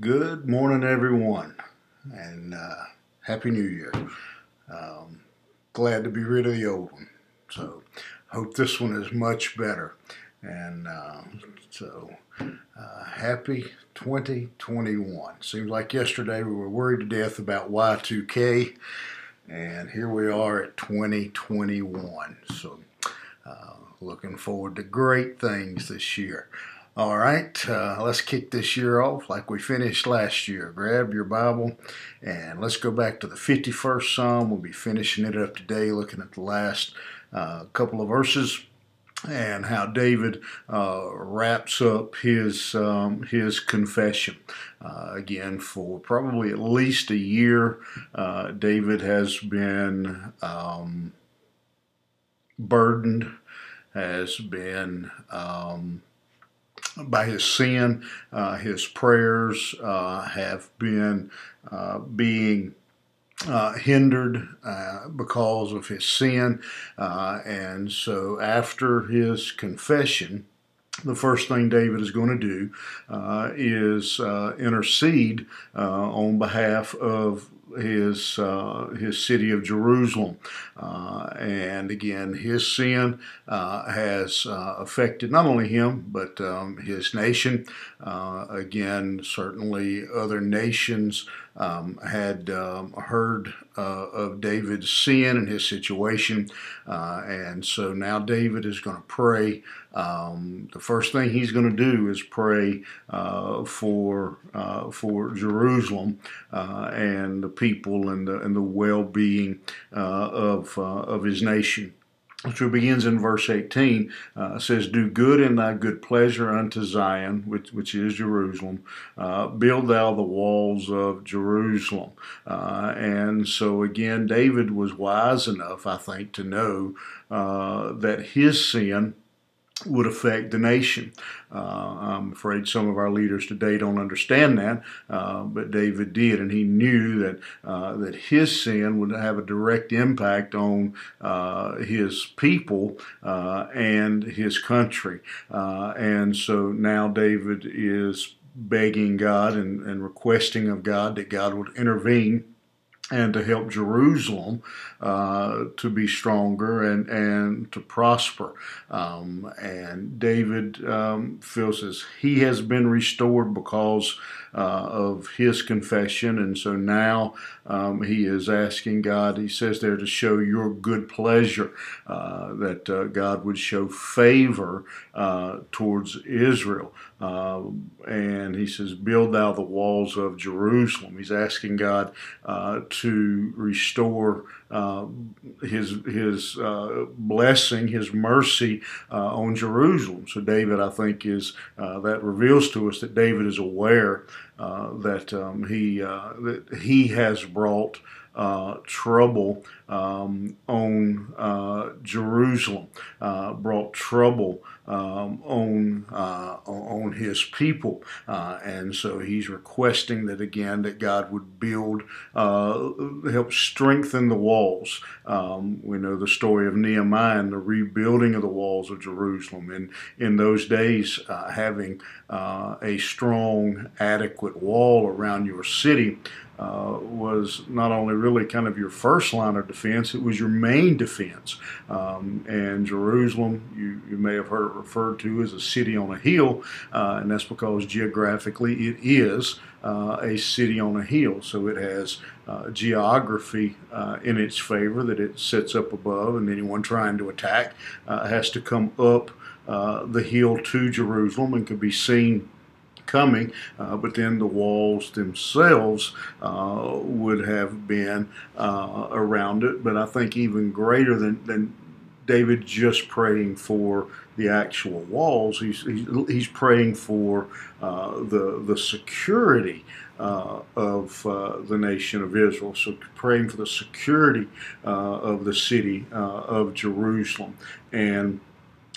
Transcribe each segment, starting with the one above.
Good morning, everyone, and uh, Happy New Year. Um, glad to be rid of the old one. So, hope this one is much better. And uh, so, uh, happy 2021. Seems like yesterday we were worried to death about Y2K, and here we are at 2021. So, uh, looking forward to great things this year. All right, uh, let's kick this year off like we finished last year. Grab your Bible and let's go back to the 51st Psalm. We'll be finishing it up today, looking at the last uh, couple of verses and how David uh, wraps up his um, his confession. Uh, again, for probably at least a year, uh, David has been um, burdened, has been um, by his sin, uh, his prayers uh, have been uh, being uh, hindered uh, because of his sin. Uh, and so, after his confession, the first thing David is going to do is intercede on behalf of his uh, his city of Jerusalem, uh, and again, his sin uh, has uh, affected not only him but um, his nation. Uh, again, certainly other nations um, had um, heard uh, of David's sin and his situation, and so now David is going to pray. Um, the first thing he's going to do is pray for for Jerusalem and the people and the and the well-being uh, of uh, of his nation. It begins in verse 18. Uh, says, Do good in thy good pleasure unto Zion, which, which is Jerusalem. Uh, build thou the walls of Jerusalem. Uh, and so again, David was wise enough, I think, to know uh, that his sin would affect the nation. Uh, I'm afraid some of our leaders today don't understand that, uh, but David did, and he knew that uh, that his sin would have a direct impact on uh, his people uh, and his country. Uh, and so now David is begging God and, and requesting of God that God would intervene and to help Jerusalem uh, to be stronger and, and to prosper. Um, and David um, feels as he has been restored because uh, of his confession. And so now um, he is asking God, he says there, to show your good pleasure, uh, that uh, God would show favor uh, towards Israel. Uh, and he says, Build thou the walls of Jerusalem. He's asking God uh, to restore uh, his his uh, blessing, his mercy uh, on Jerusalem. So David, I think, is uh, that reveals to us that David is aware that um, he that he has brought. Uh, trouble um, on uh, Jerusalem, uh, brought trouble um, on on his people, and so he's requesting that again that God would build, help strengthen the walls. Um, we know the story of Nehemiah and the rebuilding of the walls of Jerusalem, and in those days, having a strong, adequate wall around your city uh, was not only really kind of your first line of defense, it was your main defense. Um, and Jerusalem, you, you may have heard it referred to as a city on a hill, uh, and that's because geographically it is uh, a city on a hill. So it has uh, geography uh, in its favor that it sits up above, and anyone trying to attack has to come up the hill to Jerusalem and can be seen coming, uh, but then the walls themselves uh, would have been uh, around it. But I think even greater than, than David just praying for the actual walls, he's, he's, he's praying for uh, the, the security. Uh, of uh, the nation of Israel. So, praying for the security uh, of the city uh, of Jerusalem. And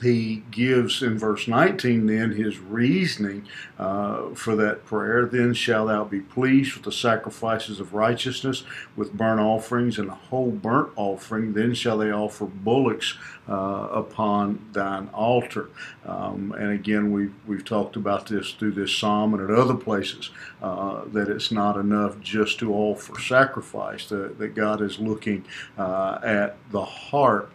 he gives in verse 19 then his reasoning uh, for that prayer then shall thou be pleased with the sacrifices of righteousness with burnt offerings and a whole burnt offering. Then shall they offer bullocks uh, upon thine altar. Um, and again we've, we've talked about this through this psalm and at other places uh, that it's not enough just to offer sacrifice. That, that god is looking uh, at the heart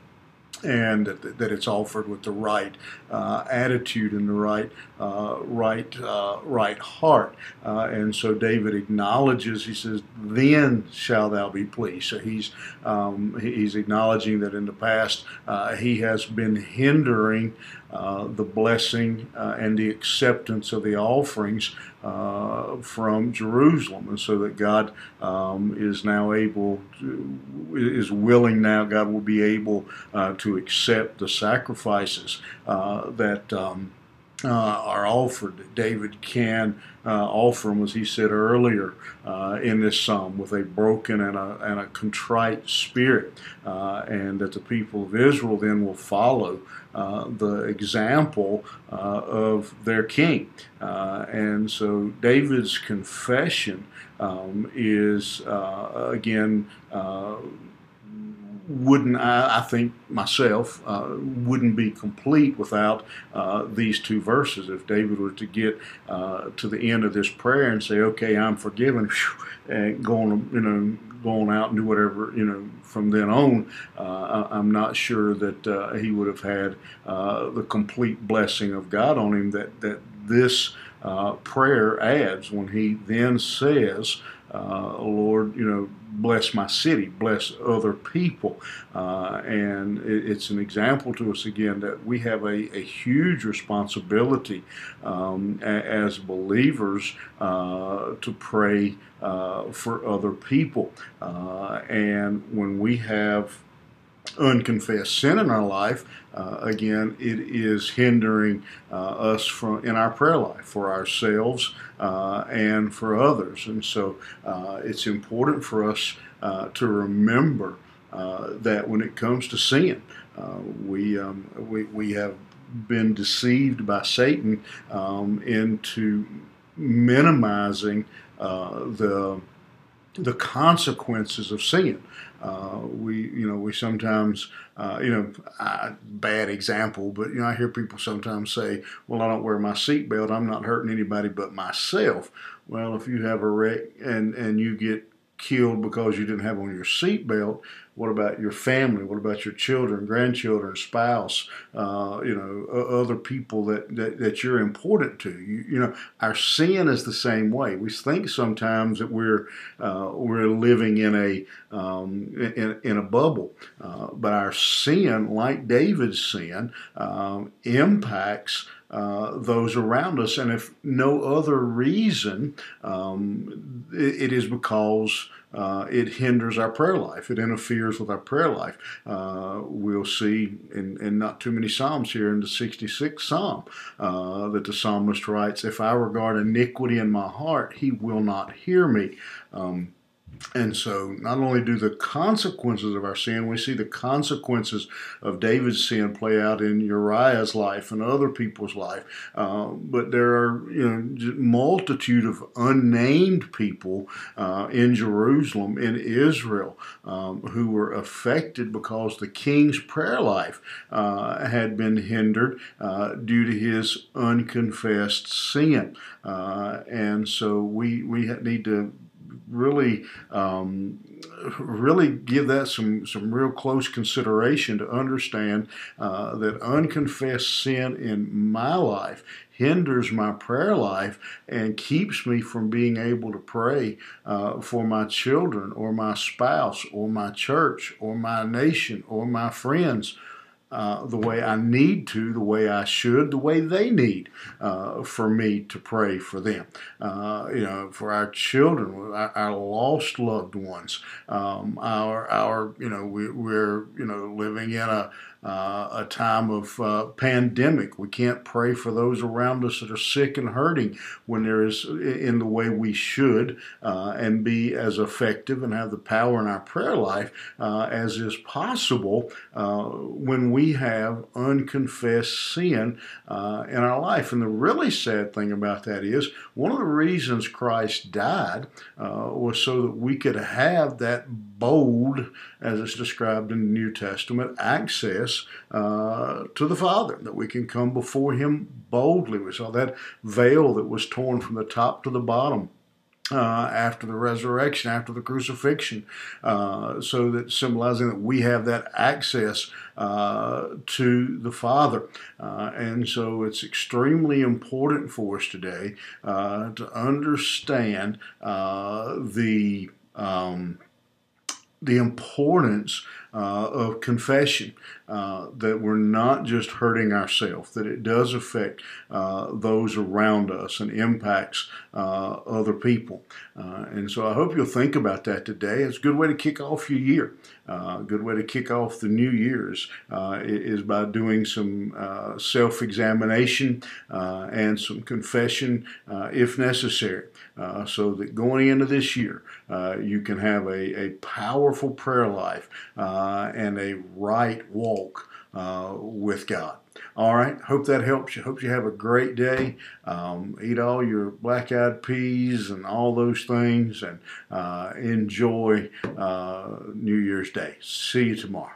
and that, it's offered with the right uh, attitude and the right uh, right uh, right heart. Uh, and so David acknowledges. He says, "Then shall thou be pleased." So he's um, he's acknowledging that in the past uh, he has been hindering uh, the blessing uh, and the acceptance of the offerings uh, from Jerusalem, and so that God um, is now able, to, is willing now. God will be able uh, to accept the sacrifices uh, that. Um, uh, are offered. David can uh, offer them, as he said earlier uh, in this psalm, with a broken and a, and a contrite spirit, uh, and that the people of Israel then will follow uh, the example uh, of their king. and so David's confession um, is, again, wouldn't I, I, think myself uh, wouldn't be complete without uh, these two verses. If David were to get uh, to the end of this prayer and say, "Okay, I'm forgiven," and going you know going out and do whatever you know from then on, uh, I'm not sure that uh, he would have had uh, the complete blessing of God on him that that this prayer adds when he then says, "Lord, you know." Bless my city, bless other people. Uh, and it, it's an example to us again that we have a, a huge responsibility um, a, as believers uh, to pray uh, for other people. Uh, and when we have unconfessed sin in our life, uh, again, it is hindering uh, us from in our prayer life for ourselves uh, and for others. And so, uh, it's important for us uh, to remember uh, that when it comes to sin, we, um, we we have been deceived by Satan um, into minimizing the the consequences of sin. Uh, we, you know, we sometimes, uh, you know, I, bad example, but you know, I hear people sometimes say, "Well, I don't wear my seatbelt. I'm not hurting anybody but myself." Well, if you have a wreck and and you get killed because you didn't have on your seatbelt, what about your family? What about your children, grandchildren, spouse? Uh, you know, other people that, that, that you're important to. You, you, know, our sin is the same way. We think sometimes that we're uh, we're living in a um, in, in, a bubble, uh, but our sin, like David's sin, um, impacts. Uh, those around us, and if no other reason, um, it, it is because uh, it hinders our prayer life. It interferes with our prayer life. Uh, we'll see in, in, not too many Psalms here in the 66th Psalm uh, that the psalmist writes, If I regard iniquity in my heart, he will not hear me. Um, and so, not only do the consequences of our sin, we see the consequences of David's sin play out in Uriah's life and other people's life. Uh, but there are, you know, multitude of unnamed people uh, in Jerusalem, in Israel, um, who were affected because the king's prayer life uh, had been hindered uh, due to his unconfessed sin. Uh, and so, we we need to really um, really give that some some real close consideration to understand uh, that unconfessed sin in my life hinders my prayer life and keeps me from being able to pray uh, for my children or my spouse or my church or my nation or my friends uh, the way I need to, the way I should, the way they need uh, for me to pray for them. Uh, you know, for our children, our, our lost loved ones, um, our our you know we, we're you know living in a uh, a time of uh, pandemic. We can't pray for those around us that are sick and hurting when there is in the way we should uh, and be as effective and have the power in our prayer life uh, as is possible uh, when we have unconfessed sin uh, in our life. And the really sad thing about that is one of the reasons Christ died was so that we could have that bold, as it's described in the New Testament, access uh, to the Father, that we can come before Him boldly. We saw that veil that was torn from the top to the bottom uh, after the resurrection, after the crucifixion, uh, so that symbolizing that we have that access uh, to the Father. Uh, and so it's extremely important for us today uh, to understand uh, the um, the importance uh, of confession, uh, that we're not just hurting ourselves, that it does affect uh, those around us and impacts uh, other people. Uh, and so I hope you'll think about that today. It's a good way to kick off your year. Uh, a good way to kick off the new year's is by doing some self examination and some confession if necessary. so that going into this year, you can have a, a powerful prayer life uh, and a right walk uh, with God. All right. Hope that helps you. Hope you have a great day. Um, eat all your black eyed peas and all those things and uh, enjoy uh, New Year's Day. See you tomorrow.